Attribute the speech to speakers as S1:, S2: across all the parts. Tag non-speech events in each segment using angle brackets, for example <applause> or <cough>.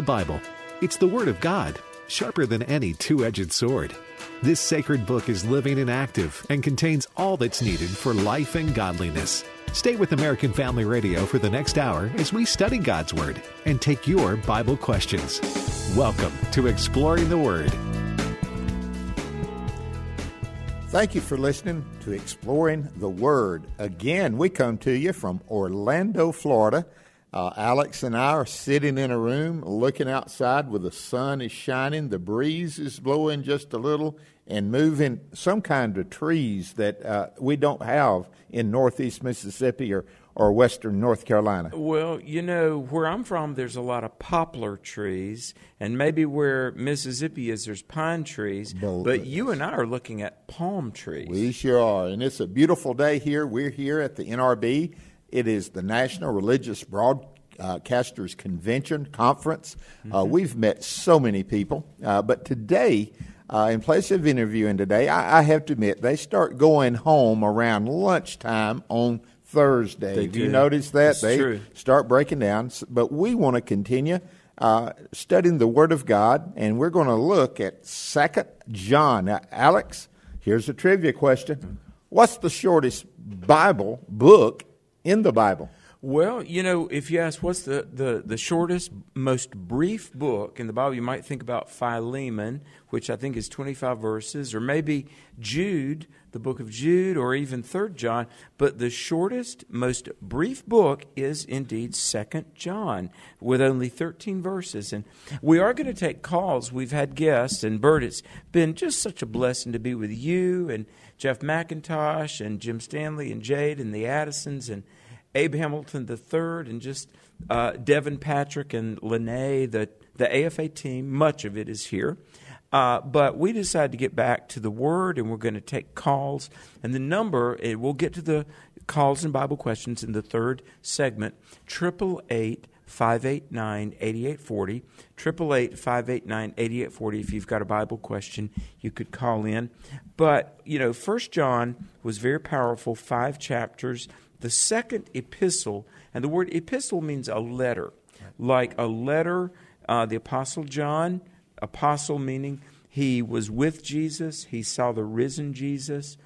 S1: the Bible. It's the Word of God, sharper than any two edged sword. This sacred book is living and active and contains all that's needed for life and godliness. Stay with American Family Radio for the next hour as we study God's Word and take your Bible questions. Welcome to Exploring the Word.
S2: Thank you for listening to Exploring the Word. Again, we come to you from Orlando, Florida. Uh, Alex and I are sitting in a room looking outside where the sun is shining, the breeze is blowing just a little, and moving some kind of trees that uh, we don't have in northeast Mississippi or, or western North Carolina.
S3: Well, you know, where I'm from, there's a lot of poplar trees, and maybe where Mississippi is, there's pine trees.
S2: Well,
S3: but you and I are looking at palm trees.
S2: We sure are. And it's a beautiful day here. We're here at the NRB. It is the National Religious Broadcasters Convention Conference. Uh, we've met so many people, uh, but today, uh, in place of interviewing today, I, I have to admit they start going home around lunchtime on Thursday.
S3: They
S2: Have you
S3: do.
S2: noticed that?
S3: That's
S2: they
S3: true.
S2: start breaking down. But we want to continue uh, studying the Word of God, and we're going to look at Second John. Now, Alex, here's a trivia question: What's the shortest Bible book in the Bible?
S3: Well, you know, if you ask what's the, the, the shortest, most brief book in the Bible, you might think about Philemon, which I think is 25 verses, or maybe Jude, the book of Jude, or even 3rd John. But the shortest, most brief book is indeed 2nd John, with only 13 verses. And we are going to take calls. We've had guests, and Bert, it's been just such a blessing to be with you and Jeff McIntosh and Jim Stanley and Jade and the Addisons and Abe Hamilton III and just uh, Devin Patrick and Lene, the, the AFA team. Much of it is here. Uh, but we decided to get back to the Word and we're going to take calls. And the number, it, we'll get to the calls and Bible questions in the third segment, 888 589 8840. 888 589 8840. If you've got a Bible question, you could call in. But, you know, First John was very powerful, five chapters. The second epistle, and the word epistle means a letter, like a letter, uh, the Apostle John, apostle meaning he was with Jesus, he saw the risen Jesus.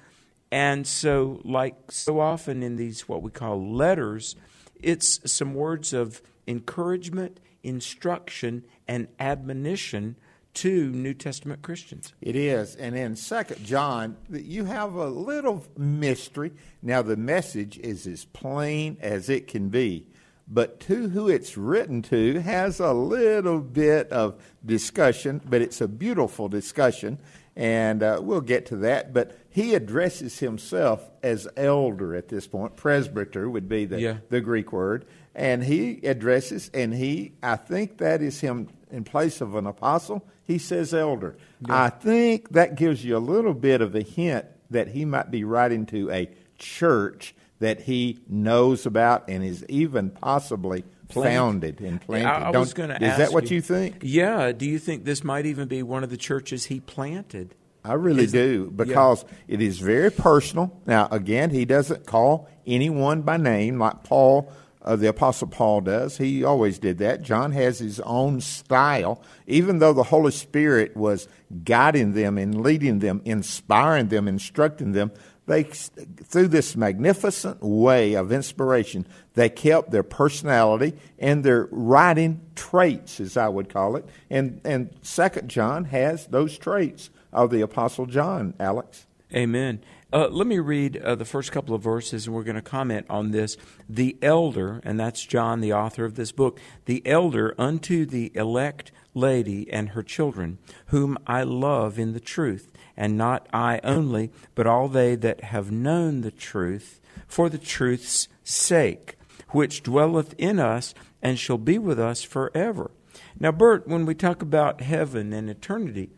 S3: And so, like so often in these what we call letters, it's some words of encouragement, instruction, and admonition to New Testament Christians.
S2: It is, and in Second John, you have a little mystery. Now, the message is as plain as it can be, but to who it's written to has a little bit of discussion, but it's a beautiful discussion, and uh, we'll get to that. But he addresses himself as elder at this point. Presbyter would be the,
S3: Yeah.
S2: the Greek word, and he addresses, and he, I think that is him in place of an apostle. He says elder. I think that gives you a little bit of a hint that he might be writing to a church that he knows about and is even possibly founded and planted.
S3: I, I was going to
S2: Is that what
S3: you,
S2: you think?
S3: Yeah. Do you think this might even be one of the churches he planted?
S2: I really
S3: Is-
S2: do because it is very personal. Now, again, he doesn't call anyone by name like Paul, uh, the Apostle Paul does. He always did that. John has his own style, even though the Holy Spirit was guiding them and leading them, inspiring them, instructing them. They, through this magnificent way of inspiration, they kept their personality and their writing traits, as I would call it. And and Second John has those traits of the Apostle John, Alex.
S3: Amen. Uh, let me read uh, the first couple of verses, and we're going to comment on this. The elder, and that's John, the author of this book, the elder unto the elect lady and her children, whom I love in the truth, and not I only, but all they that have known the truth, for the truth's sake, which dwelleth in us and shall be with us forever. Now, Bert, when we talk about heaven and eternity,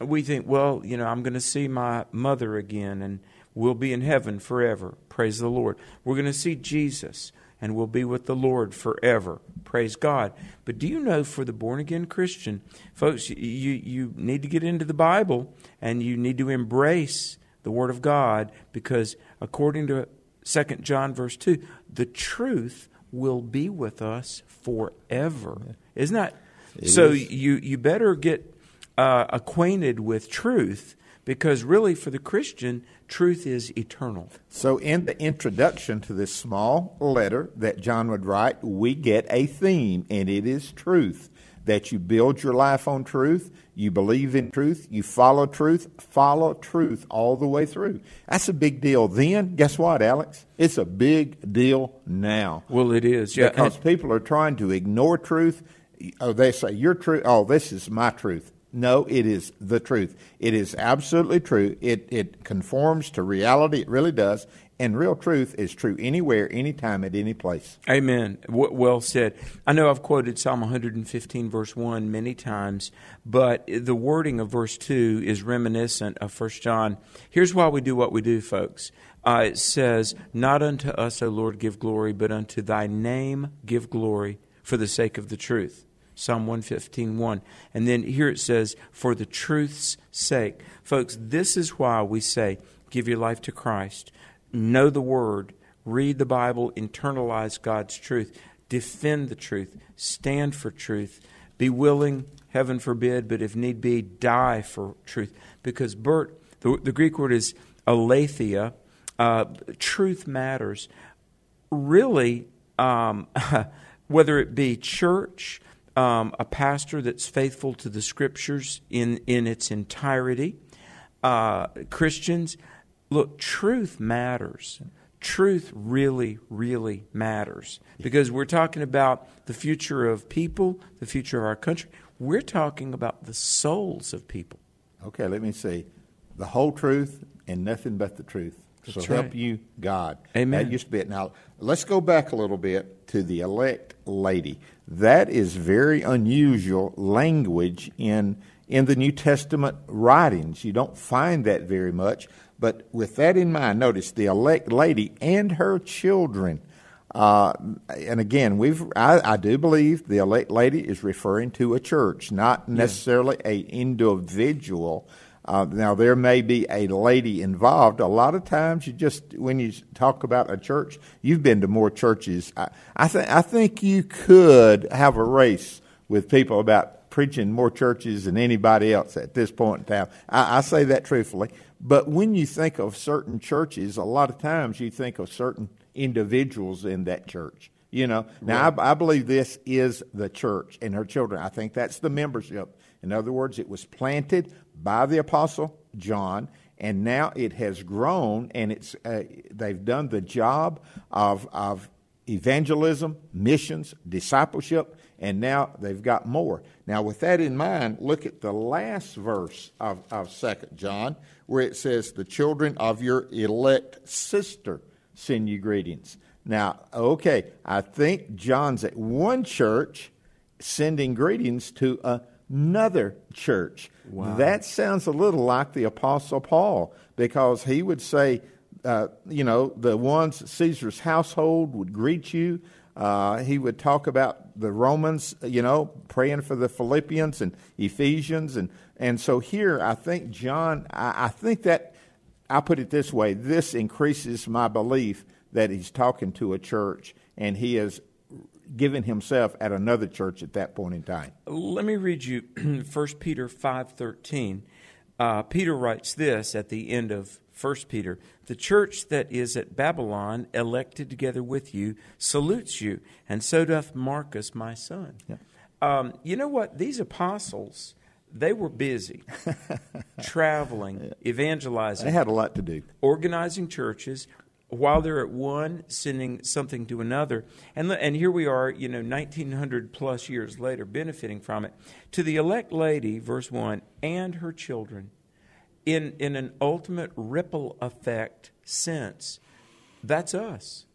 S3: we think, well, you know, I'm going to see my mother again and we'll be in heaven forever. Praise the Lord. We're going to see Jesus and we'll be with the Lord forever. Praise God. But do you know for the born again Christian, folks, you, you need to get into the Bible and you need to embrace the Word of God because according to 2 John verse 2, the truth will be with us forever. Isn't that so
S2: is.
S3: you you better get uh, acquainted with truth because really for the Christian, truth is eternal.
S2: So, in the introduction to this small letter that John would write, we get a theme, and it is truth. That you build your life on truth, you believe in truth, you follow truth, follow truth all the way through. That's a big deal. Then, guess what, Alex? It's a big deal now.
S3: Well, it is. Yeah.
S2: Because people are trying to ignore truth. Oh, they say, Your truth, oh, this is my truth. No, it is the truth. It is absolutely true. It, it conforms to reality. It really does. And real truth is true anywhere, anytime, at any place.
S3: Amen. W- well said. I know I've quoted Psalm 115, verse 1 many times, but the wording of verse 2 is reminiscent of 1 John. Here's why we do what we do, folks. Uh, it says, Not unto us, O Lord, give glory, but unto thy name give glory for the sake of the truth. Psalm 115, 1. And then here it says, For the truth's sake. Folks, this is why we say, Give your life to Christ know the Word, read the Bible, internalize God's truth, defend the truth, stand for truth, be willing, heaven forbid, but if need be, die for truth. Because, Bert, the, the Greek word is aletheia, uh, truth matters. Really, um, <laughs> whether it be church, um, a pastor that's faithful to the scriptures in, in its entirety, uh, Christians, look, truth matters. Truth really, really matters because we're talking about the future of people, the future of our country. We're talking about the souls of people.
S2: Okay, let me see. The whole truth and nothing but the truth. So
S3: That's
S2: help you, God.
S3: Amen.
S2: That used to be it. Now, let's go back a little bit to the elect lady. That is very unusual language in in the New Testament writings. You don't find that very much. But with that in mind, notice the elect lady and her children. Uh, and again, we've I, I do believe the elect lady is referring to a church, not necessarily a individual. Uh, now there may be a lady involved. A lot of times, you just when you talk about a church, you've been to more churches. I, I think I think you could have a race with people about preaching more churches than anybody else at this point in time. I, I say that truthfully. But when you think of certain churches, a lot of times you think of certain individuals in that church. You know, now I, I believe this is the church and her children. I think that's the membership. In other words, it was planted by the apostle John, and now it has grown, and it's uh, they've done the job of of evangelism, missions, discipleship, and now they've got more. Now, with that in mind, look at the last verse of, of 2 John, where it says, The children of your elect sister send you greetings. Now, okay, I think John's at one church sending greetings to another church.
S3: Wow.
S2: That sounds a little like the Apostle Paul because he would say, uh, you know, the ones Caesar's household would greet you. Uh, he would talk about the Romans, you know, praying for the Philippians and Ephesians, and and so here I think John, I, I think that I put it this way: this increases my belief that he's talking to a church, and he is giving himself at another church at that point in time.
S3: Let me read you <clears throat> 1 Peter 5.13. Uh, Peter writes this at the end of 1 Peter. The church that is at Babylon, elected together with you, salutes you, and so doth Marcus, my son.
S2: Yeah.
S3: Um, you know what? These apostles, they were busy <laughs> traveling, evangelizing,
S2: They had a lot to do.
S3: organizing churches while they're at one sending something to another. And and here we are you know 1900 plus years later benefiting from it. To the elect lady verse 1 and her children in in an ultimate ripple effect sense that's us.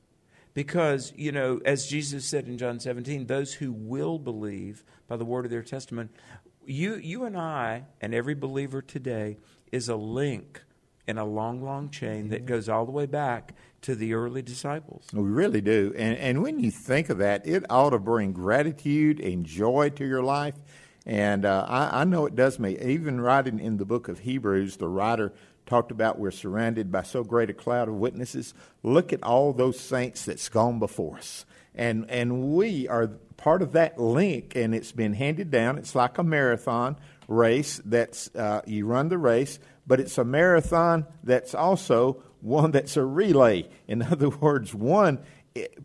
S3: Because you know as Jesus said in John 17 those who will believe by the word of their testimony you you and I and every believer today is a link in a long, long chain that goes all the way back to the early disciples.
S2: We really do. And, and when you think of that, it ought to bring gratitude and joy to your life. And uh, I, I know it does me. Even writing in the book of Hebrews, the writer talked about we're surrounded by so great a cloud of witnesses. Look at all those saints that's gone before us. And, and we are part of that link, and it's been handed down. It's like a marathon race that's uh, you run the race, but it's a marathon that's also one that's a relay. In <laughs> other words, one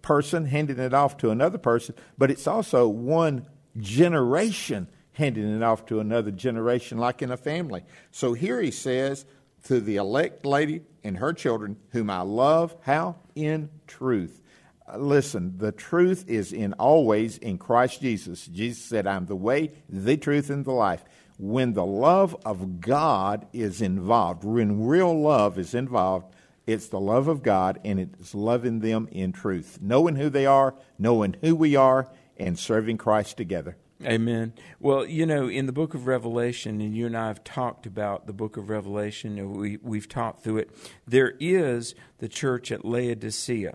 S2: person handing it off to another person, but it's also one generation handing it off to another generation, like in a family. So here he says to the elect lady and her children, whom I love, how? In truth. Uh, listen, the truth is in always in Christ Jesus. Jesus said, I'm the way, the truth, and the life. When the love of God is involved, when real love is involved, it's the love of God and it's loving them in truth, knowing who they are, knowing who we are, and serving Christ together.
S3: Amen. Well, you know, in the book of Revelation, and you and I have talked about the book of Revelation, and we, we've talked through it, there is the church at Laodicea.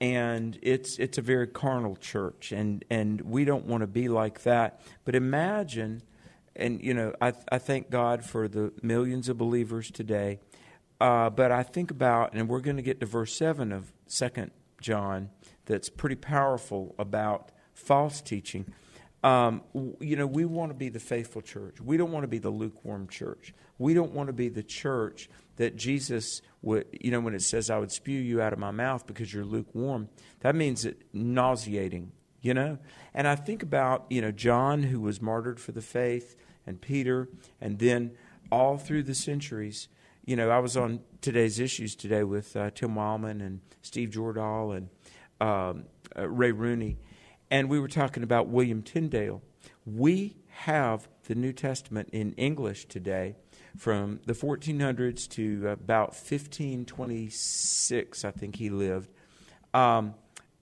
S3: And it's it's a very carnal church, and, and we don't want to be like that. But imagine, and you know, I I thank God for the millions of believers today. Uh, but I think about, and we're going to get to verse seven of Second John, that's pretty powerful about false teaching. Um, you know, we want to be the faithful church. We don't want to be the lukewarm church. We don't want to be the church that Jesus would, you know, when it says, I would spew you out of my mouth because you're lukewarm, that means it nauseating, you know? And I think about, you know, John, who was martyred for the faith, and Peter, and then all through the centuries, you know, I was on today's issues today with uh, Tim Wildmon and Steve Jordahl and um, uh, Ray Rooney and we were talking about William Tyndale. We have the New Testament in English today from the 1400s to about 1526, I think he lived. Um,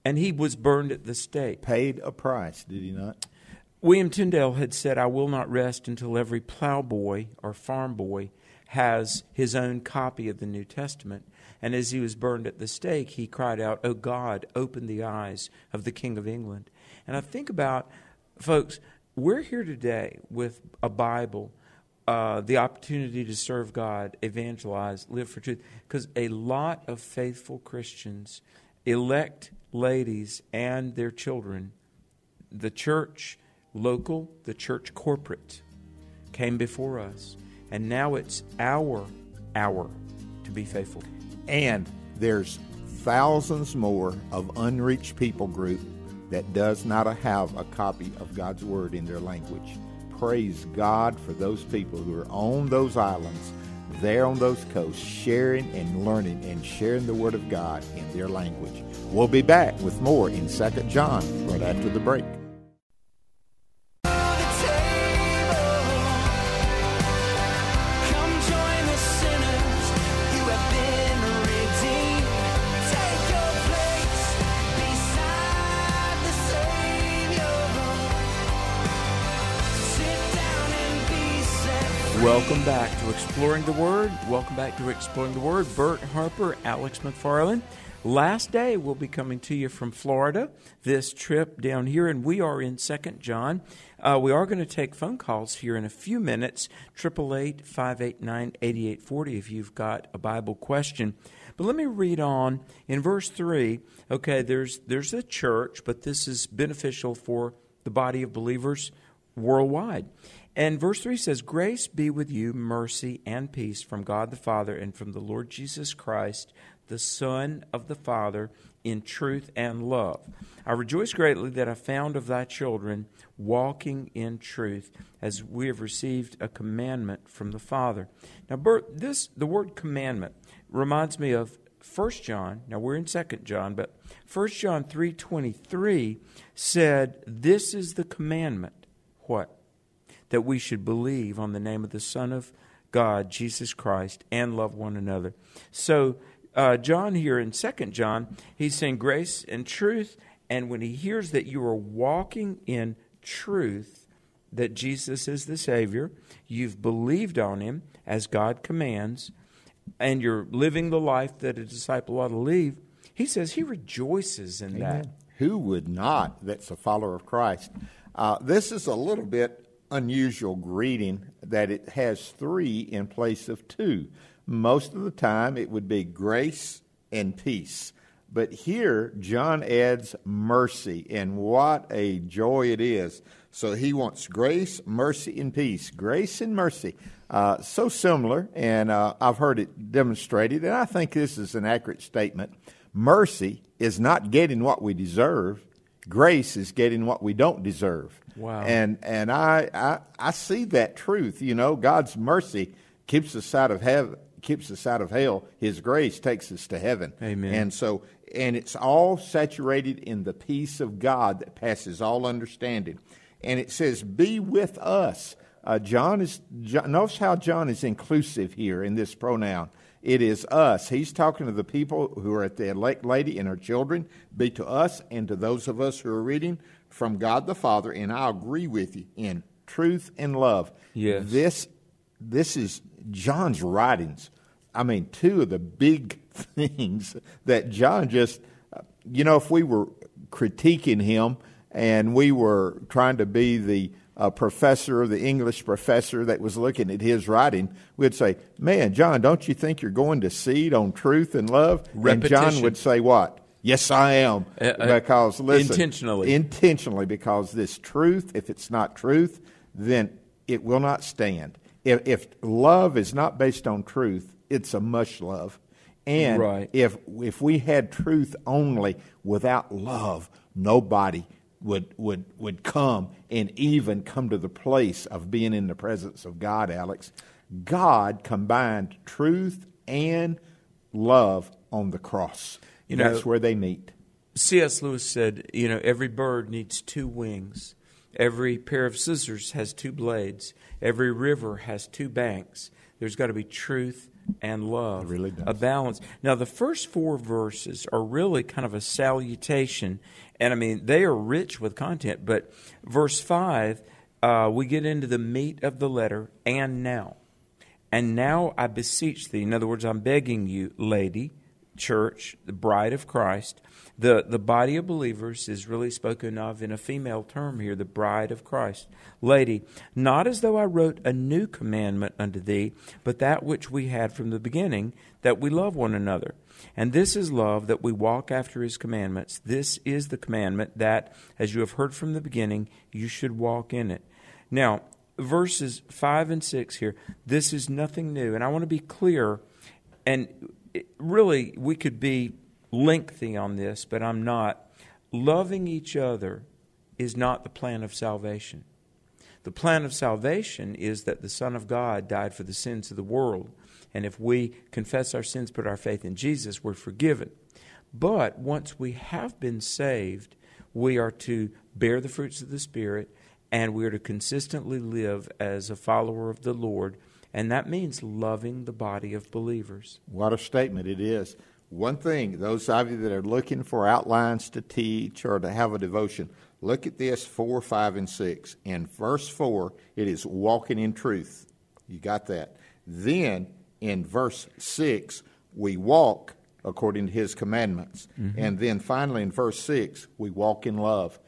S3: and he was burned at the stake.
S2: Paid a price, did he not?
S3: William Tyndale had said, I will not rest until every plowboy or farm boy has his own copy of the New Testament. And as he was burned at the stake, he cried out, Oh God, open the eyes of the King of England. And I think about, folks, we're here today with a Bible, uh, the opportunity to serve God, evangelize, live for truth, because a lot of faithful Christians elect ladies and their children, the church local, the church corporate, came before us. And now it's our hour to be faithful.
S2: And there's thousands more of unreached people group that does not have a copy of God's Word in their language. Praise God for those people who are on those islands, there on those coasts, sharing and learning and sharing the Word of God in their language. We'll be back with more in 2 John right after the break.
S3: Welcome back to Exploring the Word. Welcome back to Exploring the Word. Bert Harper, Alex McFarland. Last day, we'll be coming to you from Florida, this trip down here, and we are in Second John. Uh, we are going to take phone calls here in a few minutes, 888 589 8840 if you've got a Bible question. But let me read on in verse 3. Okay, there's, there's a church, but this is beneficial for the body of believers worldwide. And verse 3 says, Grace be with you, mercy and peace from God the Father and from the Lord Jesus Christ, the Son of the Father, in truth and love. I rejoice greatly that I found of thy children walking in truth, as we have received a commandment from the Father. Now, Bert, this the word commandment reminds me of 1 John. Now we're in 2 John, but 1 John 3:23 said, "This is the commandment." What? That we should believe on the name of the Son of God, Jesus Christ, and love one another. So, uh, John here in Second John, he's saying grace and truth, and when he hears that you are walking in truth, that Jesus is the Savior, you've believed on him as God commands, and you're living the life that a disciple ought to live, he says he rejoices in Amen. that.
S2: Who would not that's a follower of Christ? Uh, this is a little bit unusual greeting that it has three in place of two. most of the time it would be grace and peace. But here, John adds mercy, and what a joy it is. So he wants grace, mercy, and peace. Grace and mercy. Uh, so similar, and uh, I've heard it demonstrated, and I think this is an accurate statement. Mercy is not getting what we deserve, grace is getting what we don't deserve.
S3: Wow.
S2: And, and I, I, I see that truth. You know, God's mercy keeps us out of heaven keeps us out of hell. His grace takes us to heaven.
S3: Amen.
S2: And so, and it's all saturated in the peace of God that passes all understanding. And it says, "Be with us." Uh, John is. John, notice how John is inclusive here in this pronoun. It is us. He's talking to the people who are at the elect lady and her children. Be to us and to those of us who are reading from God the Father. And I agree with you in truth and love.
S3: Yes.
S2: This this is John's writings. I mean, two of the big <laughs> things that John just, you know, if we were critiquing him and we were trying to be the uh, professor, the English professor that was looking at his writing, we'd say, Man, John, don't you think you're going to seed on truth and love?
S3: Repetition.
S2: And John would say, What? Yes, I am.
S3: Uh, uh,
S2: because, listen,
S3: intentionally.
S2: intentionally, because this truth, if it's not truth, then it will not stand. If, if love is not based on truth, it's a mush love. And
S3: Right.
S2: if if we had truth only without love, nobody would would would come and even come to the place of being in the presence of God, Alex. God combined truth and love on the cross.
S3: You know-
S2: That's where they meet.
S3: C.S. Lewis said, you know, every bird needs two wings. Every pair of scissors has two blades. Every river has two banks. There's got to be truth and love.
S2: Really.
S3: A balance. Now, the first four verses are really kind of a salutation, and I mean, they are rich with content. But verse 5, uh, we get into the meat of the letter, and now. And now I beseech thee, in other words, I'm begging you, lady, church, the bride of Christ. The, the body of believers is really spoken of in a female term here, the bride of Christ. Lady, not as though I wrote a new commandment unto thee, but that which we had from the beginning, that we love one another. And this is love, that we walk after his commandments. This is the commandment that, as you have heard from the beginning, you should walk in it. Now, verses 5 and 6 here, this is nothing new. And I want to be clear, and really, we could be lengthy on this, but I'm not. Loving each other is not the plan of salvation. The plan of salvation is that the Son of God died for the sins of the world. And if we confess our sins, put our faith in Jesus, we're forgiven. But once we have been saved, we are to bear the fruits of the Spirit and we are to consistently live as a follower of the Lord. And that means loving the body of believers.
S2: What a statement it is. One thing, those of you that are looking for outlines to teach or to have a devotion, look at this 4, 5, and 6. In verse 4, it is walking in truth. You got that. Then in verse 6, we walk according to his commandments. Mm-hmm. And then finally in verse 6, we walk in love.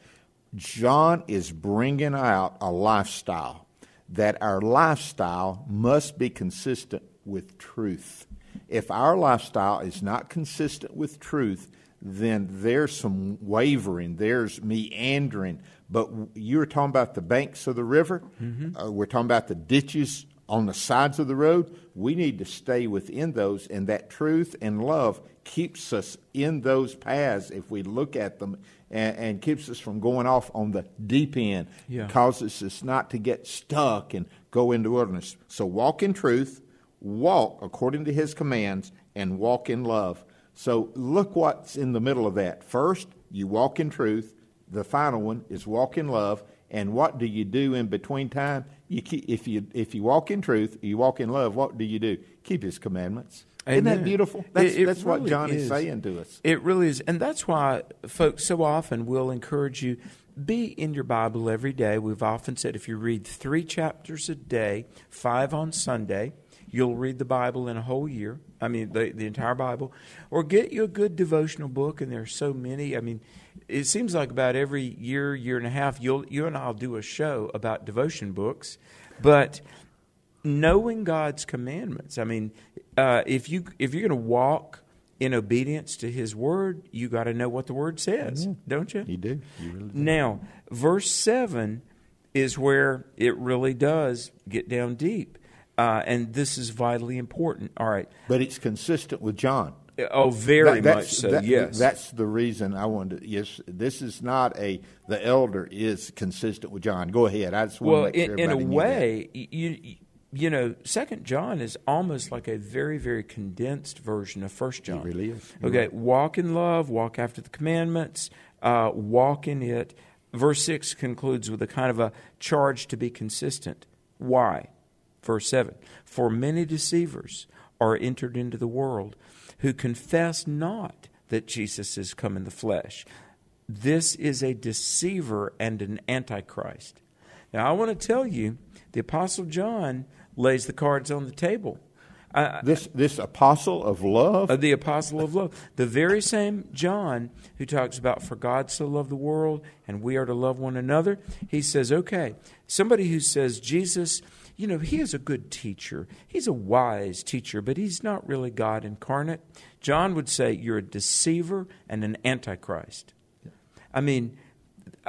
S2: John is bringing out a lifestyle that our lifestyle must be consistent with truth. If our lifestyle is not consistent with truth, then there's some wavering, there's meandering. But you were talking about the banks of the river, uh, we're talking about the ditches on the sides of the road. We need to stay within those, and that truth and love keeps us in those paths if we look at them and, and keeps us from going off on the deep end,
S3: Yeah.
S2: causes us not to get stuck and go into wilderness. So walk in truth, walk according to his commands, and walk in love. So look what's in the middle of that. First, you walk in truth. The final one is walk in love. And what do you do in between time? You keep, if you if you walk in truth, you walk in love. What do you do? Keep His commandments. Isn't that beautiful? That's,
S3: It- it
S2: that's what John is.
S3: is.
S2: saying to us.
S3: It really is. And that's why folks so often will encourage you be in your Bible every day. We've often said if you read three chapters a day, five on Sunday, you'll read the Bible in a whole year. I mean, the, the entire Bible. Or get you a good devotional book, and there are so many. I mean, it seems like about every year, year and a half, you'll, you and I'll do a show about devotion books. But knowing God's commandments. I mean, uh, if you if you're going to walk in obedience to His word, you got to know what the word says, don't you?
S2: You do. You really do.
S3: Now, verse 7 is where it really does get down deep. Uh, and this is vitally important. All right.
S2: But it's consistent with John.
S3: Oh, very
S2: That-
S3: much so,
S2: that-
S3: yes.
S2: That's the reason I wanted to. Yes, this is not a. The elder is consistent with John. Go ahead. I just want
S3: well,
S2: to make sure
S3: in, in a
S2: everybody knew that.
S3: way, you, you know, Second John is almost like a very, very condensed version of First John.
S2: really is. You're
S3: Okay,
S2: right.
S3: walk in love, walk after the commandments, uh, walk in it. Verse six concludes with a kind of a charge to be consistent. Why? Verse seven: For many deceivers are entered into the world, who confess not that Jesus is come in the flesh. This is a deceiver and an antichrist. Now, I want to tell you, the Apostle John lays the cards on the table. I,
S2: This this apostle of love.
S3: of the apostle of love. The very same John who talks about for God so loved the world and we are to love one another, he says, okay, somebody who says Jesus, you know, he is a good teacher. He's a wise teacher, but he's not really God incarnate. John would say you're a deceiver and an antichrist. I mean,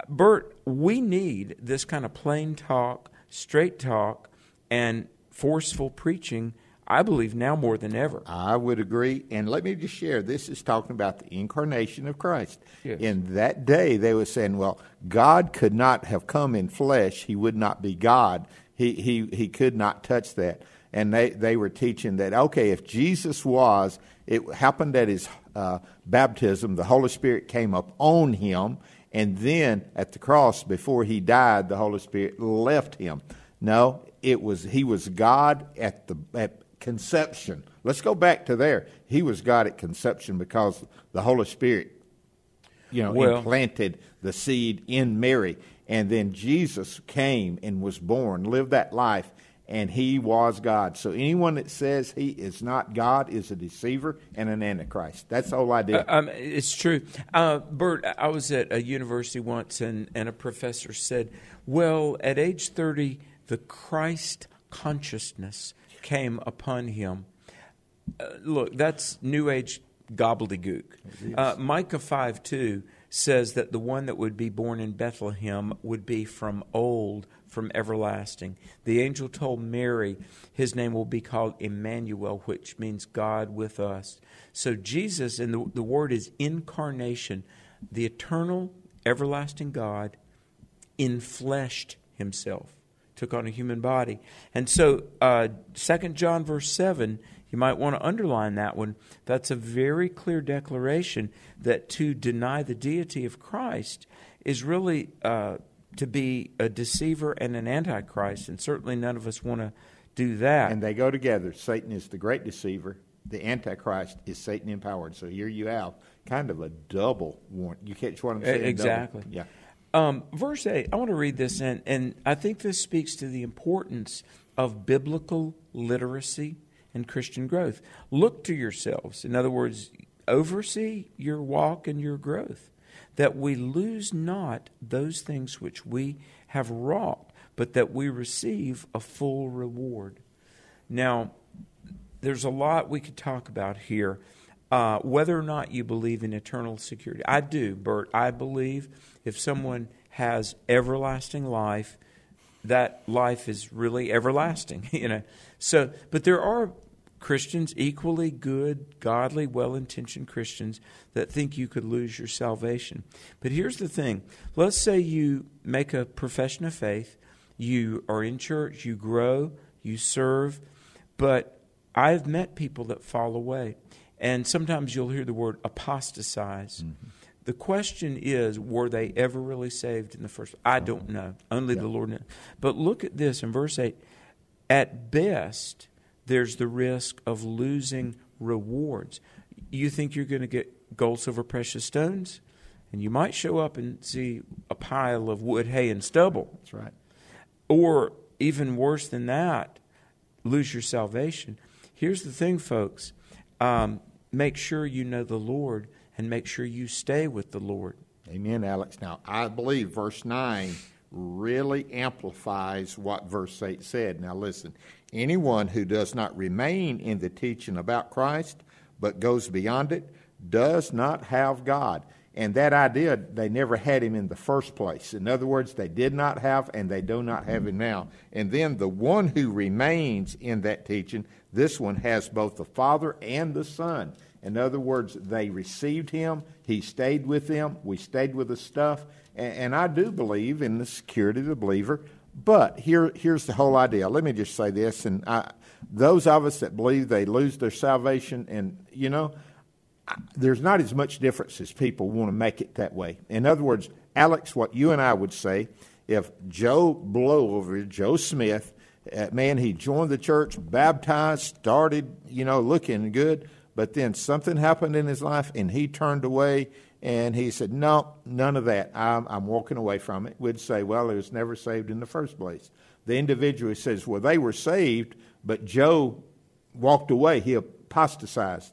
S3: Bert, we need this kind of plain talk, straight talk, and forceful preaching, I believe, now more than ever.
S2: I would agree. And let me just share this is talking about the incarnation of Christ.
S3: Yes.
S2: In that day, they were saying, well, God could not have come in flesh. He would not be God. He, he, he could not touch that. And they, they were teaching that, okay, if Jesus was, it happened at his uh, baptism, the Holy Spirit came up on him, and then at the cross, before he died, the Holy Spirit left him. No, it was he was God at the at conception. Let's go back to there. He was God at conception because the Holy Spirit, you know,
S3: Well-
S2: implanted the seed in Mary, and then Jesus came and was born, lived that life, and he was God. So anyone that says he is not God is a deceiver and an antichrist. That's the whole idea.
S3: Um, it's true. Uh, Bert, I was at a university once, and, and a professor said, Well, at age 30, the Christ consciousness came upon him. Uh, look, that's New Age gobbledygook. Uh, Micah 5 2 says that the one that would be born in Bethlehem would be from old, from everlasting. The angel told Mary his name will be called Emmanuel, which means God with us. So Jesus, and the, the word is incarnation, the eternal, everlasting God infleshed himself, took on a human body. And so, uh, 2 John verse 7, you might want to underline that one. That's a very clear declaration that to deny the deity of Christ is really uh, to be a deceiver and an antichrist, and certainly none of us want to do that.
S2: and they go together. Satan is the great deceiver. The Antichrist is Satan empowered. So here you have kind of a double warrant. You catch what I'm saying? Double.
S3: Exactly.
S2: Yeah.
S3: Um, verse 8, I want to read this, and, and I think this speaks to the importance of biblical literacy and Christian growth. Look to yourselves. In other words, oversee your walk and your growth, that we lose not those things which we have wrought, but that we receive a full reward. Now, there's a lot we could talk about here. Uh, whether or not you believe in eternal security, I do, Bert. I believe if someone has everlasting life, that life is really everlasting. <laughs> You know, so but there are Christians, equally good, godly, well-intentioned Christians, that think you could lose your salvation. But here's the thing: let's say you make a profession of faith, you are in church, you grow, you serve, but I've met people that fall away. And sometimes you'll hear the word apostatize. The question is, were they ever really saved in the first? I don't know. Only the Lord knows. But look at this in verse 8. At best, there's the risk of losing rewards. You think you're going to get gold, silver, precious stones? And you might show up and see a pile of wood, hay, and stubble.
S2: That's right.
S3: Or even worse than that, lose your salvation. Here's the thing, folks um, make sure you know the Lord and make sure you stay with the Lord.
S2: Amen, Alex. Now, I believe verse 9 really amplifies what verse 8 said. Now, listen anyone who does not remain in the teaching about Christ but goes beyond it does not have God. And that idea, they never had him in the first place. In other words, they did not have, and they do not have him now. And then the one who remains in that teaching, this one has both the Father and the Son. In other words, they received him, he stayed with them, we stayed with the stuff. And, and I do believe in the security of the believer. But here, here's the whole idea. Let me just say this, and I, those of us that believe they lose their salvation, and you know, there's not as much difference as people want to make it that way. In other words, Alex, what you and I would say, if Joe Blow over Joe Smith, uh, man, he joined the church, baptized, started, you know, looking good, but then something happened in his life and he turned away and he said, No, none of that. I'm, I'm walking away from it. We'd say, Well, he was never saved in the first place. The individual says, Well, they were saved, but Joe walked away. He apostatized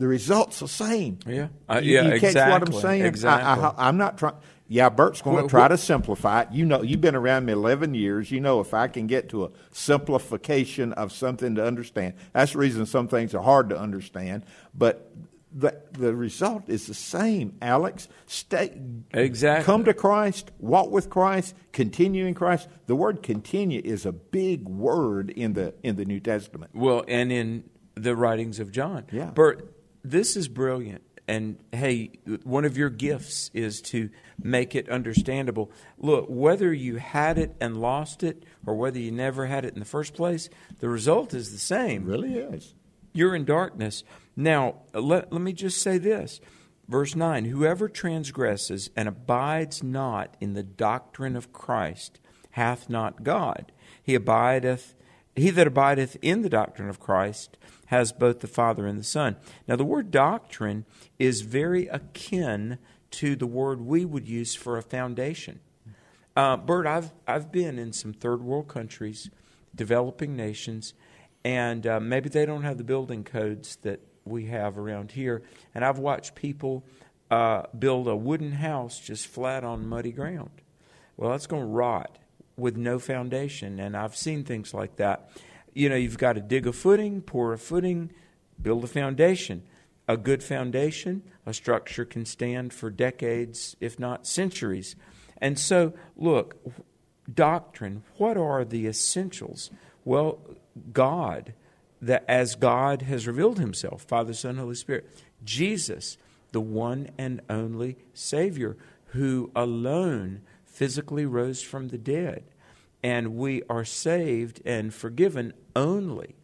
S2: the result's the same.
S3: Yeah, uh,
S2: you,
S3: yeah,
S2: you catch
S3: exactly.
S2: what I'm saying?
S3: Exactly.
S2: I, am not trying. Yeah, Bert's going to try to simplify it. You know, you've been around me 11 years. You know, if I can get to a simplification of something to understand, that's the reason some things are hard to understand. But the the result is the same. Alex, stay
S3: Exactly.
S2: Come to Christ, walk with Christ, continue in Christ. The word "continue" is a big word in the in the New Testament.
S3: Well, and in the writings of John.
S2: Yeah.
S3: Bert, this is brilliant. And hey, one of your gifts is to make it understandable. Look, whether you had it and lost it, or whether you never had it in the first place, the result is the same.
S2: really is.
S3: You're in darkness. Now, let, let me just say this. Verse 9 Whoever transgresses and abides not in the doctrine of Christ hath not God. He abideth, he that abideth in the doctrine of Christ has both the Father and the Son. Now, the word doctrine is very akin to the word we would use for a foundation. Uh, Bert, I've I've been in some third world countries, developing nations, and uh, maybe they don't have the building codes that we have around here. And I've watched people uh, build a wooden house just flat on muddy ground. Well, that's going to rot with no foundation, and I've seen things like that. You know, you've got to dig a footing, pour a footing, build a foundation. A good foundation, a structure can stand for decades, if not centuries. And so, look, doctrine, what are the essentials? Well, God, that as God has revealed himself, Father, Son, Holy Spirit, Jesus, the one and only Savior, who alone physically rose from the dead. And we are saved and forgiven only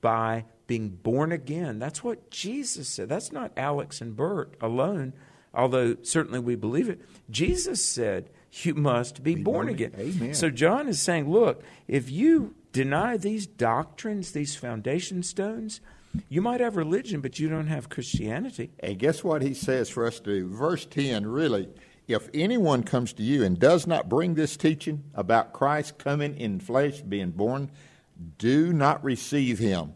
S3: by being born again. That's what Jesus said. That's not Alex and Bert alone, although certainly we believe it. Jesus said, You must be, born,
S2: born
S3: again.
S2: again. Amen.
S3: So John is saying, Look, if you deny these doctrines, these foundation stones, you might have religion, but you don't have Christianity.
S2: And guess what he says for us to do? Verse 10 really, if anyone comes to you and does not bring this teaching about Christ coming in flesh, being born, do not receive him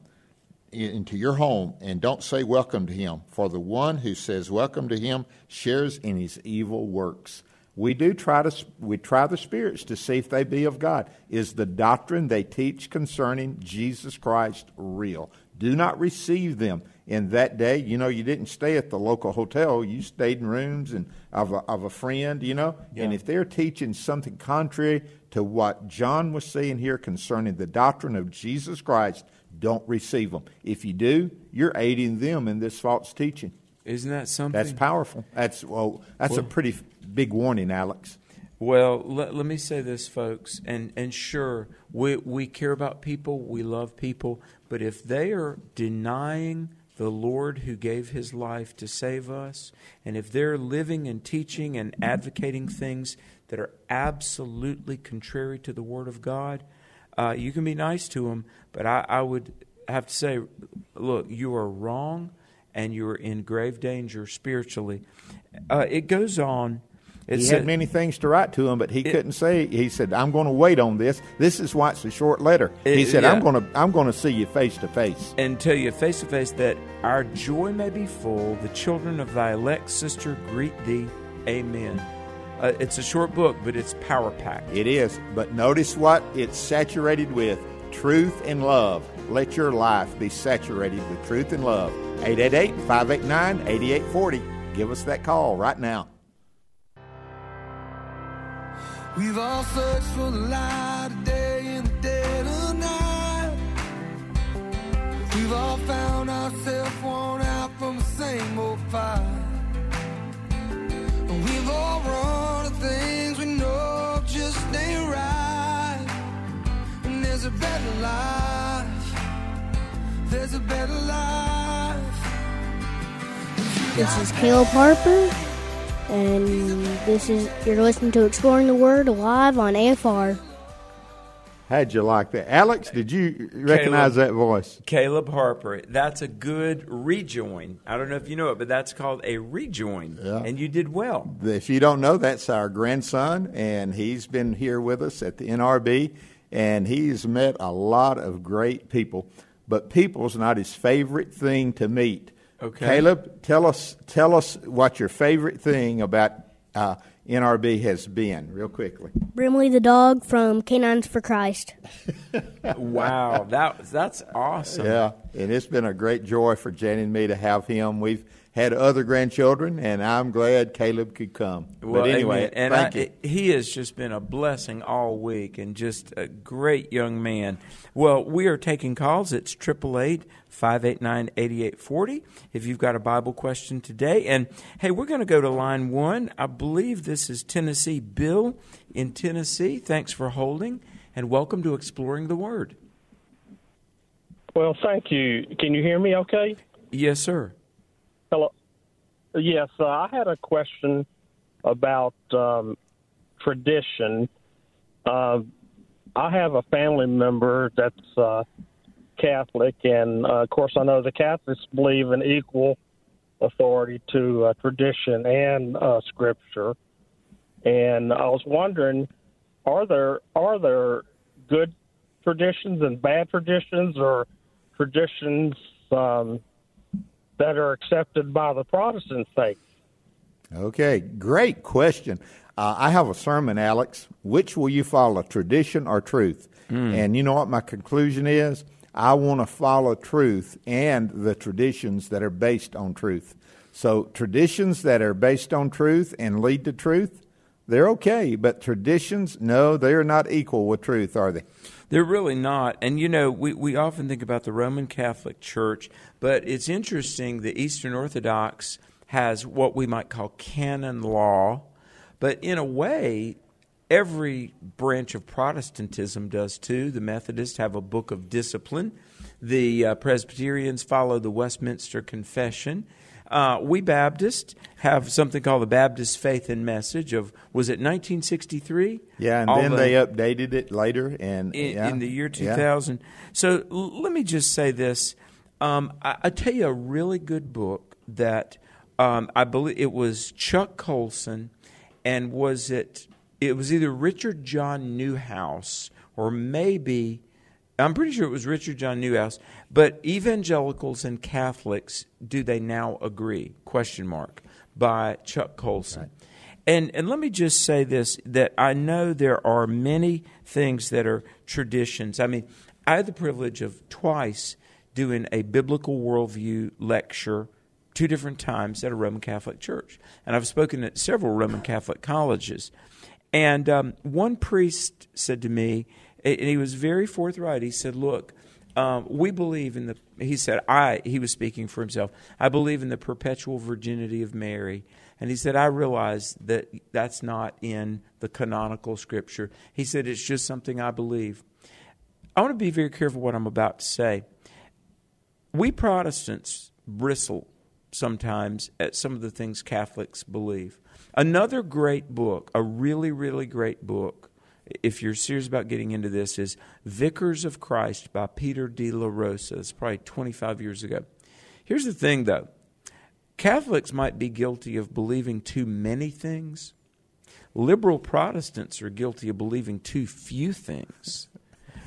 S2: into your home and don't say welcome to him. For the one who says welcome to him shares in his evil works. We do try to we try the spirits to see if they be of God. Is the doctrine they teach concerning Jesus Christ real? Do not receive them. In that day, you know, you didn't stay at the local hotel. You stayed in rooms and of a, of a friend, you know. And if they're teaching something contrary to what John was saying here concerning the doctrine of Jesus Christ, don't receive them. If you do, you're aiding them in this false teaching.
S3: Isn't that something?
S2: That's powerful. That's well. That's a pretty big warning, Alex.
S3: Well, let, let me say this, folks, and, and sure, we, we care about people, we love people, but if they are denying the Lord who gave his life to save us, and if they're living and teaching and advocating things that are absolutely contrary to the Word of God, uh, you can be nice to them, but I, I would have to say, look, you are wrong and you are in grave danger spiritually. Uh, it goes on. It
S2: He
S3: said-
S2: had many things to write to him, but he couldn't say. He said, "I'm going to wait on this. This is why it's a short letter." he said,
S3: yeah.
S2: "I'm going to I'm going to see you face to face."
S3: and tell you face to face that our joy may be full. The children of thy elect sister greet thee. Amen. Uh, it's a short book, but it's power packed.
S2: It is. But notice what it's saturated with truth and love. Let your life be saturated with truth and love. 888 589 8840. Give us that call right now.
S4: We've all searched for the light of day in the dead of night. We've all found ourselves worn out from the same old fight. And we've all run to things we know just ain't right. And there's a better life. There's a better life.
S5: This is Caleb Harper, and this is you're listening to Exploring the Word live on AFR.
S2: How'd you like that? Alex, did you recognize
S3: Caleb.
S2: that voice?
S3: Caleb Harper. That's a good rejoin. I don't know if you know it, but that's called a rejoin.
S2: Yeah.
S3: And you did well.
S2: If you don't know, that's our grandson, and he's been here with us at the NRB, and he's met a lot of great people. But people's not his favorite thing to meet.
S3: Okay.
S2: Caleb, tell us tell us what your favorite thing about uh, NRB has been, real quickly.
S5: Brimley the dog from Canines for Christ. <laughs>
S3: Wow, that that's awesome.
S2: Yeah, and it's been a great joy for Jenny and me to have him. We've had other grandchildren, and I'm glad Caleb could come.
S3: Well,
S2: but anyway,
S3: amen. and
S2: thank
S3: I,
S2: you.
S3: he has just been a blessing all week, and just a great young man. Well, we are taking calls. It's triple eight five eight nine eighty eight forty. If you've got a Bible question today, and hey, we're going to go to line one. I believe this is Tennessee Bill in Tennessee. Thanks for holding, and welcome to Exploring the Word.
S6: Well, thank you. Can you hear me okay?
S3: Yes, sir.
S6: Hello. Yes, uh, I had a question about um, tradition. Uh, I have a family member that's uh, Catholic, and uh, of course, I know the Catholics believe in equal authority to uh, tradition and uh, Scripture. And I was wondering, are there are there good traditions and bad traditions, or traditions um, that are accepted by the Protestant faith?
S2: Okay, great question. Uh, I have a sermon, Alex. Which will you follow, tradition or truth? And you know what my conclusion is? I want to follow truth and the traditions that are based on truth. So, traditions that are based on truth and lead to truth, they're okay. But traditions, no, they're not equal with truth, are they?
S3: They're really not. And you know, we, we often think about the Roman Catholic Church, but it's interesting the Eastern Orthodox has what we might call canon law, but in a way, every branch of Protestantism does too. The Methodists have a book of discipline. The uh, Presbyterians follow the Westminster Confession. Uh, we Baptists have something called the Baptist Faith and Message of was it 1963?
S2: Yeah, and
S3: All
S2: then
S3: the-
S2: they updated it later, and
S3: in,
S2: yeah,
S3: in the year
S2: yeah.
S3: 2000. So l- let me just say this. Um, I, I tell you a really good book that um, I believe it was Chuck Colson, and was it? It was either Richard John Neuhaus or maybe I'm pretty sure it was Richard John Neuhaus. But evangelicals and Catholics, do they now agree? Question mark by Chuck Colson. And and let me just say this that I know there are many things that are traditions. I mean, I had the privilege of twice doing a biblical worldview lecture two different times at a Roman Catholic church. And I've spoken at several Roman Catholic colleges. And um, one priest said to me, and he was very forthright. He said, "Look, um, we believe in the." He said, "I." He was speaking for himself. I believe in the perpetual virginity of Mary. And he said, "I realize that that's not in the canonical scripture." He said, "It's just something I believe." I want to be very careful what I'm about to say. We Protestants bristle sometimes at some of the things Catholics believe. Another great book, a really, really great book, if you're serious about getting into this, is Vicars of Christ by Peter de la Rosa. It's probably 25 years ago. Here's the thing, though Catholics might be guilty of believing too many things. Liberal Protestants are guilty of believing too few things.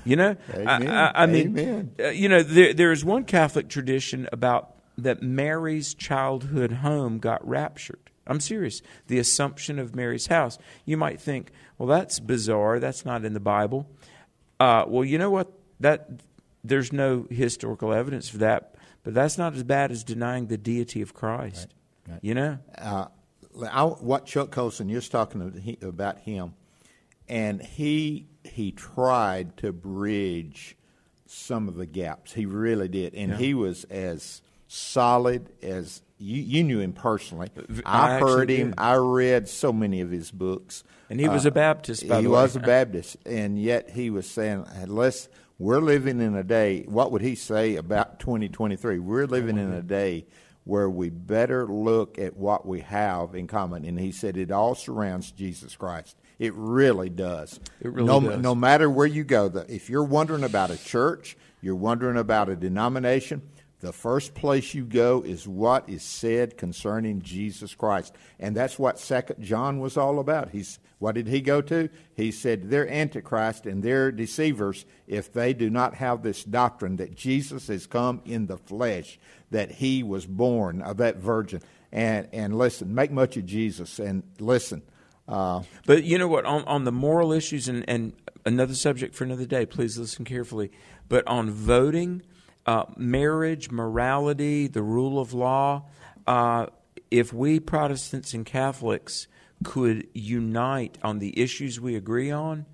S3: You know,
S2: Amen.
S3: I, I, I mean, uh, you know, there, there is one Catholic tradition about that Mary's childhood home got raptured. I'm serious. The Assumption of Mary's house. You might think, well, that's bizarre. That's not in the Bible. Uh, well, you know what? That there's no historical evidence for that, but that's not as bad as denying the deity of Christ.
S2: Right, right.
S3: You know?
S2: Uh, I, what Chuck Colson, you're talking about him, and he he tried to bridge some of the gaps. He really did, and
S3: Yeah.
S2: he was as solid as you. You knew him personally.
S3: I
S2: I, heard him.
S3: did.
S2: I read so many of his books.
S3: And he was uh, a Baptist, by
S2: he
S3: the way.
S2: was a Baptist, and yet he was saying, "Unless we're living in a day, what would he say about 2023? We're living in a day where we better look at what we have in common." And he said, "It all surrounds Jesus Christ. It really does.
S3: It really
S2: no,
S3: does.
S2: no matter where you go, the, if you're wondering about a church, you're wondering about a denomination." The first place you go is what is said concerning Jesus Christ. And that's what Second John was all about. He's what did he go to? He said they're antichrist and they're deceivers if they do not have this doctrine that Jesus has come in the flesh, that he was born of that virgin. And and listen, make much of Jesus and listen. Uh,
S3: But you know what? On, on the moral issues, and, and another subject for another day, please listen carefully. But on voting, uh, marriage, morality, the rule of law, uh, if we Protestants and Catholics could unite on the issues we agree on,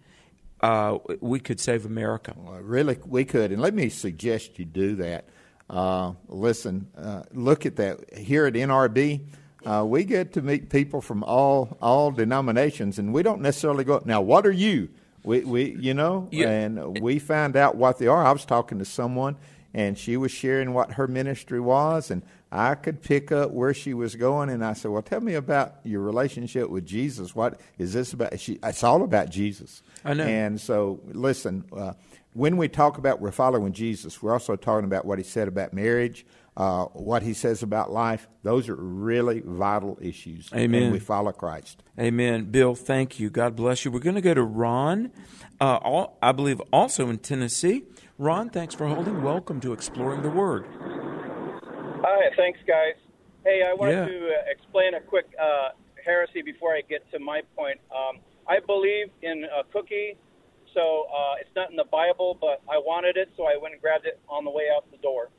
S3: uh, we could save America.
S2: Well, really, we could. And let me suggest you do that. Uh, listen, uh, look at that. Here at NRB, uh, we get to meet people from all all denominations, and we don't necessarily go. Now, what are you? We, we you know,
S3: Yeah.
S2: and we found out what they are. I was talking to someone, and she was sharing what her ministry was, and I could pick up where she was going. And I said, "Well, tell me about your relationship with Jesus. What is this about?" She, it's all about Jesus.
S3: I know.
S2: And so, listen, uh, when we talk about we're following Jesus, we're also talking about what he said about marriage, uh, what he says about life. Those are really vital issues.
S3: Amen.
S2: And we follow Christ.
S3: Amen. Bill, thank you. God bless you. We're going to go to Ron, uh, all, I believe also in Tennessee. Ron, thanks for holding. Welcome to Exploring the Word.
S7: Hi, thanks, guys. Hey, I wanted
S3: Yeah.
S7: to uh, explain a quick uh, heresy before I get to my point. Um, I believe in a cookie, so uh, it's not in the Bible, but I wanted it, so I went and grabbed it on the way out the door.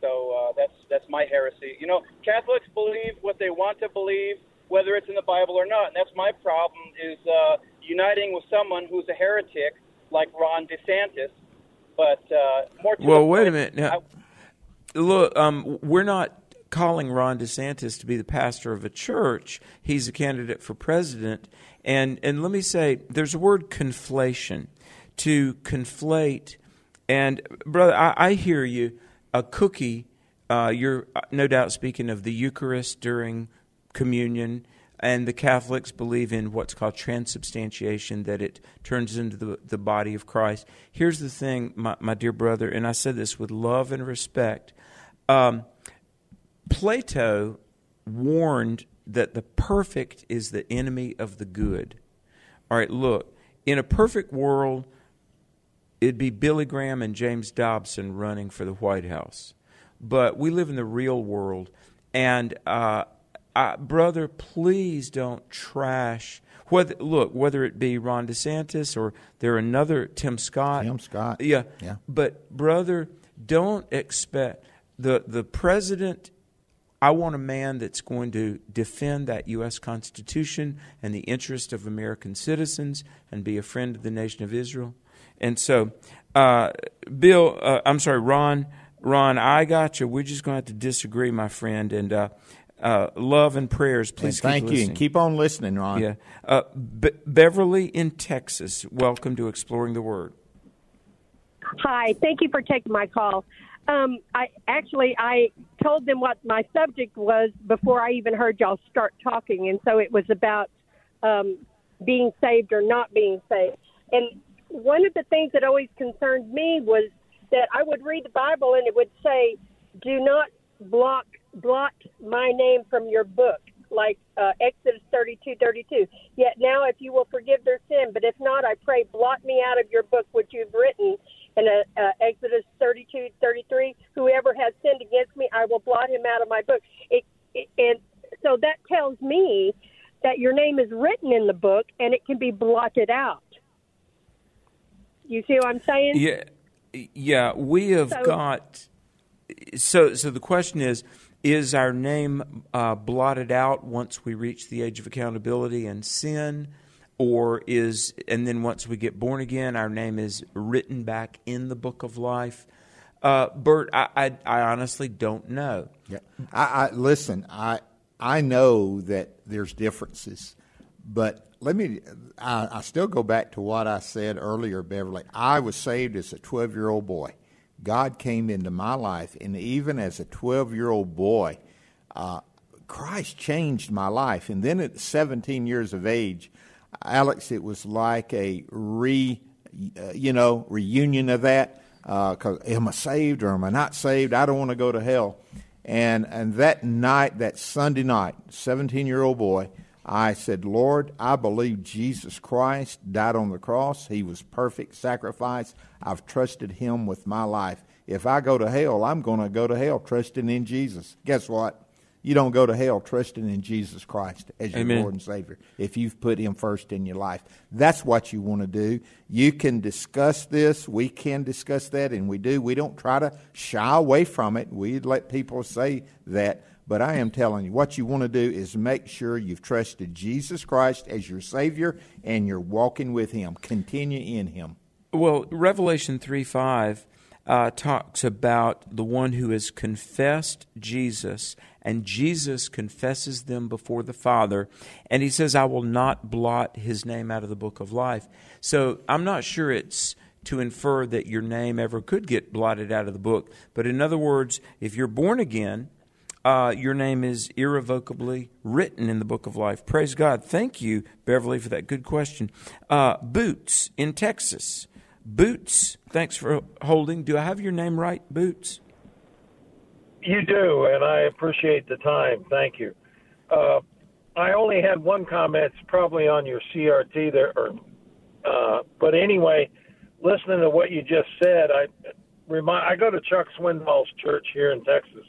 S7: So uh, that's that's my heresy. You know, Catholics believe what they want to believe, whether it's in the Bible or not, and that's my problem. Is uh, uniting with someone who's a heretic like Ron DeSantis. But uh, more to
S3: Well, wait a minute. Now,
S7: I-
S3: look, um, we're not calling Ron DeSantis to be the pastor of a church. He's a candidate for president. And, and let me say, there's a word conflation. To conflate, and brother, I, I hear you. A cookie, uh, you're uh, no doubt speaking of the Eucharist during communion, and the Catholics believe in what's called transubstantiation, that it turns into the, the body of Christ. Here's the thing, my, my dear brother, and I said this with love and respect. Um, Plato warned that the perfect is the enemy of the good. All right, look, in a perfect world, it'd be Billy Graham and James Dobson running for the White House. But we live in the real world. And, uh, I, brother, please don't trash. Whether, look, whether it be Ron DeSantis or there another Tim Scott.
S2: Tim Scott.
S3: Yeah.
S2: Yeah.
S3: But, brother, don't expect the, the president I want a man that's going to defend that U.S. Constitution and the interest of American citizens and be a friend of the nation of Israel. And so, uh, Bill, uh, I'm sorry, Ron, Ron, I got you. We're just going to have to disagree, my friend. And uh, uh, love and prayers. Please
S2: And thank
S3: keep
S2: you.
S3: listening.
S2: And keep on listening, Ron.
S3: Yeah. Uh, Be- Beverly in Texas, welcome to Exploring the Word.
S8: Hi, thank you for taking my call. Um, I actually I told them what my subject was before I even heard y'all start talking, and so it was about um, being saved or not being saved. And one of the things that always concerned me was that I would read the Bible and it would say, "Do not block blot my name from your book." Like uh, Exodus thirty-two, thirty-two. Yet now, if you will forgive their sin, but if not, I pray, blot me out of your book which you've written. In uh, uh, Exodus 32, 33, whoever has sinned against me, I will blot him out of my book. It, it, and so that tells tells me that your name is written in the book and it can be blotted out. You see what I'm saying?
S3: Yeah, yeah. We have
S8: So-
S3: got. So, so the question is: Is our name uh, blotted out once we reach the age of accountability and sin, or is and then once we get born again, our name is written back in the book of life? Uh, Bert, I, I, I honestly don't know.
S2: Yeah. I, I listen. I I know that there's differences, but let me. I, I still go back to what I said earlier, Beverly. I was saved as a 12 year old boy. God came into my life, and even as a 12 year old boy, uh, Christ changed my life. And then at 17 years of age, Alex, it was like a re, uh, you know, reunion of that. Because am I saved or am I not saved? I don't want to go to hell. And and that night, that Sunday night, 17 year old boy, I said, Lord, I believe Jesus Christ died on the cross. He was perfect sacrifice. I've trusted Him with my life. If I go to hell, I'm going to go to hell trusting in Jesus. Guess what? You don't go to hell trusting in Jesus Christ as your
S3: Amen.
S2: Lord and Savior if you've put Him first in your life. That's what you want to do. You can discuss this. We can discuss that, and we do. We don't try to shy away from it. We let people say that. But I am telling you, what you want to do is make sure you've trusted Jesus Christ as your Savior and you're walking with Him. Continue in Him.
S3: Well, Revelation 3 5 uh, talks about the one who has confessed Jesus, and Jesus confesses them before the Father, and he says, I will not blot his name out of the book of life. So I'm not sure it's to infer that your name ever could get blotted out of the book, but in other words, if you're born again, uh, your name is irrevocably written in the book of life. Praise God. Thank you, Beverly, for that good question. Uh, Boots in Texas. Boots, thanks for holding. Do I have your name right, Boots?
S9: You do, and I appreciate the time. Thank you. Uh, I only had one comment, it's probably on your CRT there. Or, uh, but anyway, listening to what you just said, I remind I go to Chuck Swindoll's church here in Texas.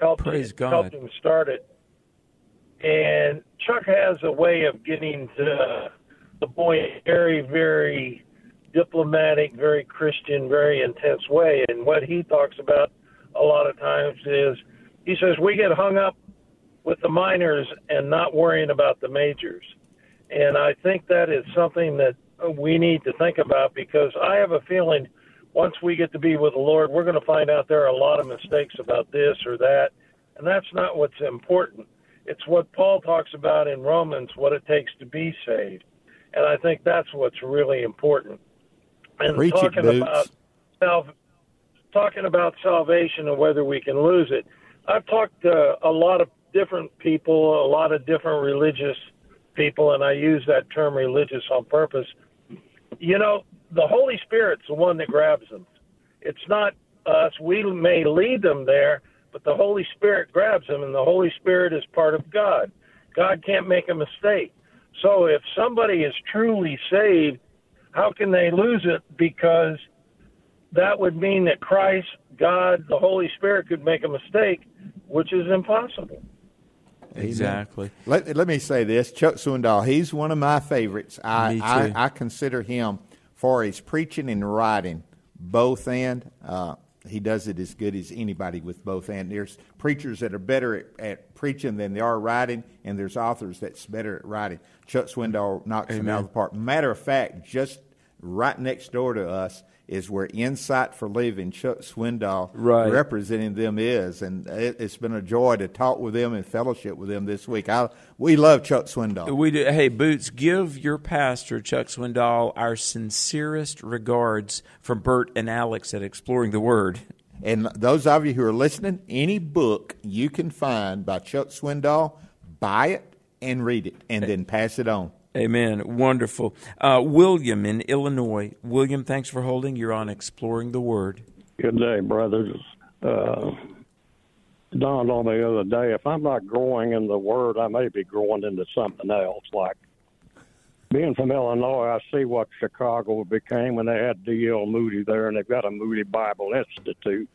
S9: Helped
S3: Praise God.
S9: helped him start it, and Chuck has a way of getting to the point very, very diplomatic, very Christian, very intense way. And what he talks about a lot of times is he says we get hung up with the minors and not worrying about the majors. And I think that is something that we need to think about because I have a feeling once we get to be with the Lord, we're going to find out there are a lot of mistakes about this or that. And that's not what's important. It's what Paul talks about in Romans, what it takes to be saved. And I think that's what's really important. And
S2: Preach
S9: talking
S2: Boots.
S9: about salv- talking about salvation and whether we can lose it. I've talked to a lot of different people, a lot of different religious people, and I use that term religious on purpose. You know, the Holy Spirit's the one that grabs them. It's not us. We may lead them there, but the Holy Spirit grabs them, and the Holy Spirit is part of God. God can't make a mistake. So if somebody is truly saved, how can they lose it? Because that would mean that Christ, God, the Holy Spirit could make a mistake, which is impossible.
S3: Exactly.
S2: Let, let me say this Chuck Swindoll, he's one of my favorites. I,
S3: Me too.
S2: I, I consider him for his preaching and writing, both and. Uh, he does it as good as anybody with both and. There's preachers that are better at, at preaching than they are writing, and there's authors that's better at writing. Chuck Swindoll knocks him out of the park. Matter of fact, just right next door to us is where Insight for Living, Chuck Swindoll,
S3: Right.
S2: representing them is, and it, it's been a joy to talk with them and fellowship with them this week. I, we love Chuck Swindoll.
S3: We do, hey, Boots, give your pastor, Chuck Swindoll, our sincerest regards from Bert and Alex at Exploring the Word.
S2: And those of you who are listening, any book you can find by Chuck Swindoll, buy it and read it, and then pass it on.
S3: Amen. Wonderful. Uh, William in Illinois. William, thanks for holding. You're on Exploring the Word.
S10: Good day, brothers. Uh, dawned on me the other day if I'm not growing in the Word, I may be growing into something else. Like being from Illinois, I see what Chicago became when they had D.L. Moody there, and they've got a Moody Bible Institute.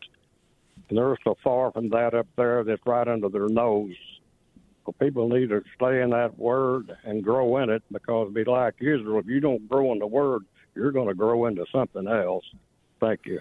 S10: And they're so far from that up there that's right under their nose. People need to stay in that word and grow in it because, be like Israel, if you don't grow in the word, you're going to grow into something else. Thank you.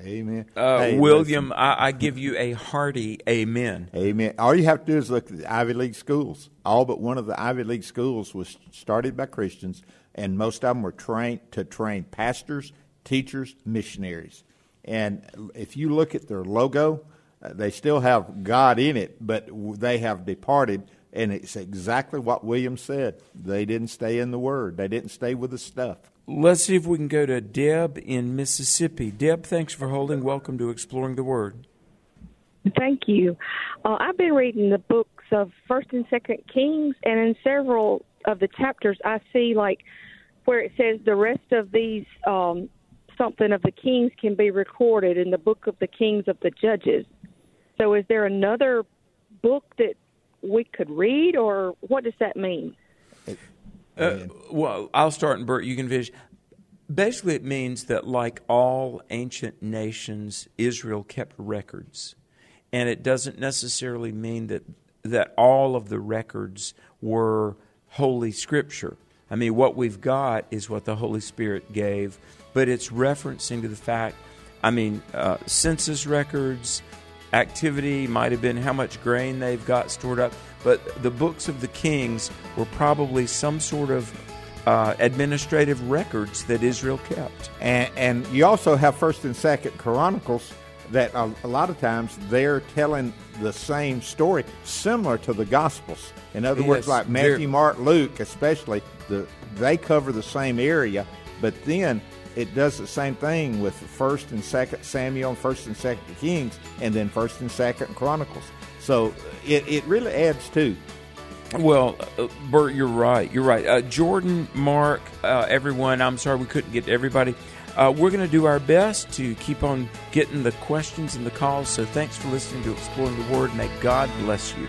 S2: Amen.
S3: Uh,
S2: Hey,
S3: William, I, I give you a hearty amen.
S2: Amen. All you have to do is look at the Ivy League schools. All but one of the Ivy League schools was started by Christians, and most of them were trained to train pastors, teachers, missionaries. And if you look at their logo, they still have God in it, but they have departed. And it's exactly what William said. They didn't stay in the Word. They didn't stay with the stuff.
S3: Let's see if we can go to Deb in Mississippi. Deb, thanks for holding. Welcome to Exploring the Word.
S11: Thank you. Uh, I've been reading the books of First and Second Kings, and in several of the chapters, I see like where it says the rest of these um, something of the kings can be recorded in the book of the kings of the judges. So, is there another book that we could read, or what does that mean?
S3: Uh, well, I'll start, and Bert, you can finish. Basically, it means that, like all ancient nations, Israel kept records, and it doesn't necessarily mean that that all of the records were holy scripture. I mean, what we've got is what the Holy Spirit gave, but it's referencing to the fact. I mean, uh, census records, activity might have been how much grain they've got stored up, but the books of the kings were probably some sort of uh, administrative records that Israel kept.
S2: And, and you also have First and Second Chronicles that a, a lot of times they're telling the same story, similar to the Gospels. In other words, like Matthew, Mark, Luke, especially, the, they cover the same area, but then it does the same thing with First and Second Samuel, and First and Second Kings, and then First and Second Chronicles. So it, it really adds to.
S3: Well, uh, Bert, you're right. You're right. Uh, Jordan, Mark, uh, everyone, I'm sorry we couldn't get to everybody. Uh, we're going to do our best to keep on getting the questions and the calls. So thanks for listening to Exploring the Word. May God bless you.